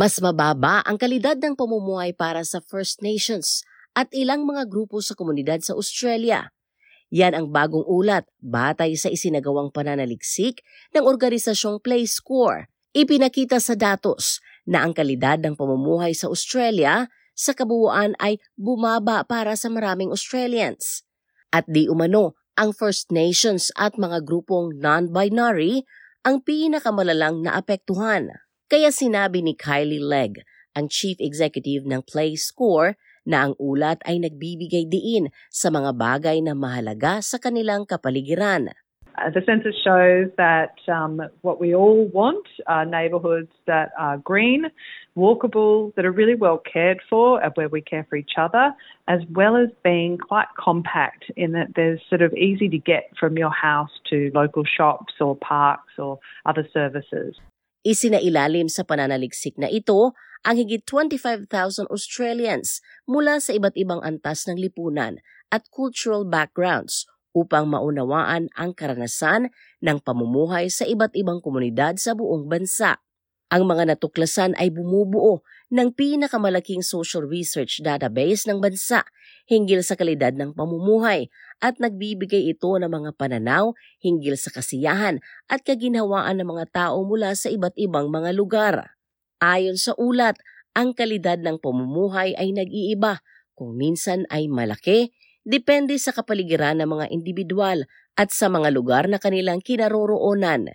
Mas mababa ang kalidad ng pamumuhay para sa First Nations at ilang mga grupo sa komunidad sa Australia. Yan ang bagong ulat batay sa isinagawang pananaliksik ng organisasyong Play Score. Ipinakita sa datos na ang kalidad ng pamumuhay sa Australia sa kabuuan ay bumaba para sa maraming Australians. At di umano, ang First Nations at mga grupong non-binary ang pinakamalalang naapektuhan. Kaya sinabi ni Kylie Legg, ang Chief Executive ng Play Score, na ang ulat ay nagbibigay diin sa mga bagay na mahalaga sa kanilang kapaligiran. Uh, the census shows that um, what we all want are neighbourhoods that are green, walkable, that are really well cared for, where we care for each other, as well as being quite compact in that there's sort of easy to get from your house to local shops or parks or other services. Isinailalim sa pananaliksik na ito ang higit 25,000 Australians mula sa iba't ibang antas ng lipunan at cultural backgrounds upang maunawaan ang karanasan ng pamumuhay sa iba't ibang komunidad sa buong bansa. Ang mga natuklasan ay bumubuo ng pinakamalaking social research database ng bansa hinggil sa kalidad ng pamumuhay at nagbibigay ito ng mga pananaw hinggil sa kasiyahan at kaginhawaan ng mga tao mula sa iba't ibang mga lugar. Ayon sa ulat, ang kalidad ng pamumuhay ay nag-iiba kung minsan ay malaki, depende sa kapaligiran ng mga individual at sa mga lugar na kanilang kinaroroonan.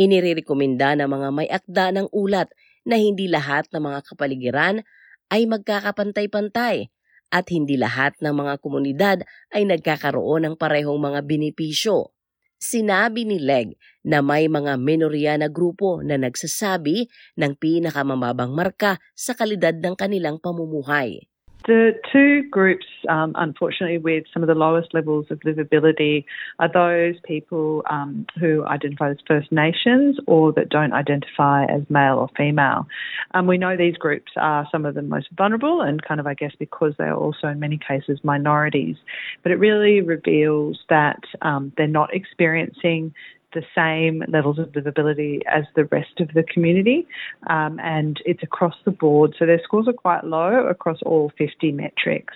Inirekomenda ng mga may akda ng ulat na hindi lahat ng mga kapaligiran ay magkakapantay-pantay at hindi lahat ng mga komunidad ay nagkakaroon ng parehong mga benepisyo. Sinabi ni Leg na may mga minorya na grupo na nagsasabi ng pinakamababang marka sa kalidad ng kanilang pamumuhay. The two groups, um, unfortunately, with some of the lowest levels of livability are those people um, who identify as First Nations or that don't identify as male or female. Um, we know these groups are some of the most vulnerable and kind of, I guess, because they are also in many cases minorities. But it really reveals that um, they're not experiencing the same levels of livability as the rest of the community, um, and it's across the board. So their scores are quite low across all 50 metrics.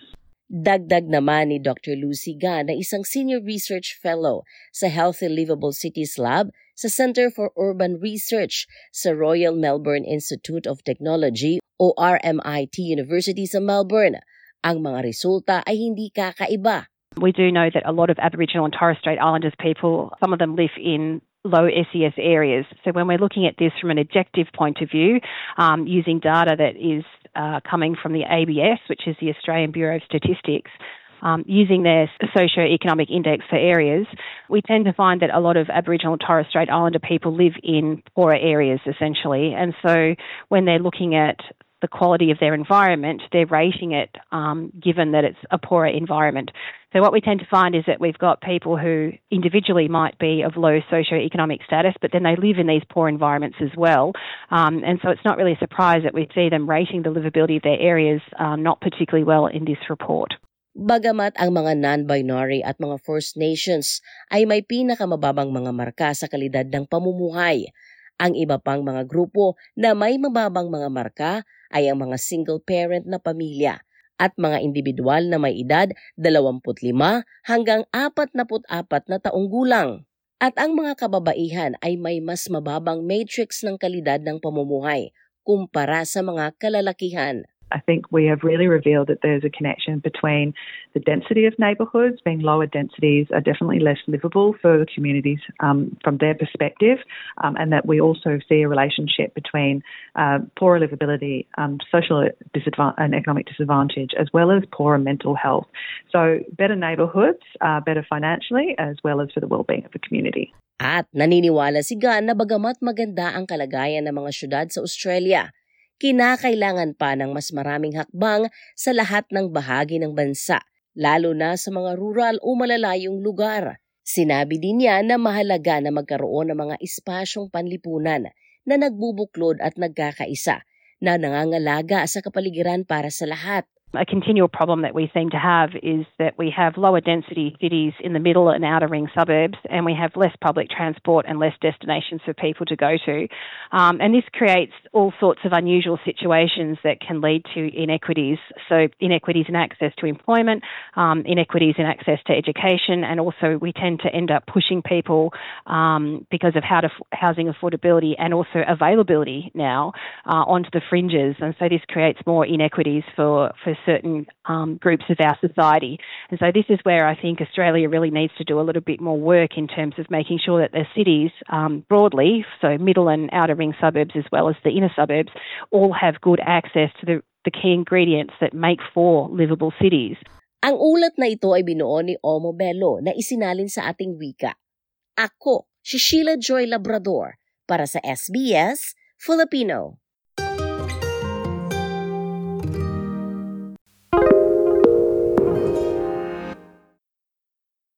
Dagdag naman ni Dr. Lucy Ga na isang Senior Research Fellow sa Healthy Livable Cities Lab sa Center for Urban Research sa Royal Melbourne Institute of Technology o RMIT University sa Melbourne. Ang mga resulta ay hindi kakaiba We do know that a lot of Aboriginal and Torres Strait Islanders people, some of them live in low SES areas. So when we're looking at this from an objective point of view, um, using data that is uh, coming from the ABS, which is the Australian Bureau of Statistics, um, using their socio-economic index for areas, we tend to find that a lot of Aboriginal and Torres Strait Islander people live in poorer areas essentially. And so when they're looking at the quality of their environment, they're rating it um, given that it's a poorer environment. So what we tend to find is that we've got people who individually might be of low socio-economic status, but then they live in these poor environments as well. Um, and so it's not really a surprise that we see them rating the livability of their areas um, not particularly well in this report. Bagamat ang mga non-binary at mga First Nations ay may pinakamababang mga marka sa kalidad ng pamumuhay, ang iba pang mga grupo na may mababang mga marka ay ang mga single-parent na pamilya at mga individual na may edad 25 hanggang 44 na taong gulang. At ang mga kababaihan ay may mas mababang matrix ng kalidad ng pamumuhay kumpara sa mga kalalakihan. I think we have really revealed that there's a connection between the density of neighbourhoods, being lower densities are definitely less livable for the communities um, from their perspective, um, and that we also see a relationship between uh, poorer livability, um, social disadvantage, and economic disadvantage, as well as poorer mental health. So, better neighbourhoods are better financially as well as for the well-being of the community. At naniniwala si Gan na bagamat maganda ang kalagayan ng mga syudad sa Australia, kinakailangan pa ng mas maraming hakbang sa lahat ng bahagi ng bansa, lalo na sa mga rural o malalayong lugar. Sinabi din niya na mahalaga na magkaroon ng mga espasyong panlipunan na nagbubuklod at nagkakaisa na nangangalaga sa kapaligiran para sa lahat. A continual problem that we seem to have is that we have lower density cities in the middle and outer ring suburbs, and we have less public transport and less destinations for people to go to. Um, and this creates all sorts of unusual situations that can lead to inequities. So, inequities in access to employment, um, inequities in access to education, and also we tend to end up pushing people um, because of how to, housing affordability and also availability now uh, onto the fringes. And so, this creates more inequities for, for certain um, groups of our society. And so this is where I think Australia really needs to do a little bit more work in terms of making sure that the cities um, broadly, so middle and outer ring suburbs as well as the inner suburbs, all have good access to the, the key ingredients that make for livable cities. Ang ulat na ito ay binuo ni Omo Bello na isinalin sa ating wika. Ako, si Sheila Joy Labrador para sa SBS Filipino.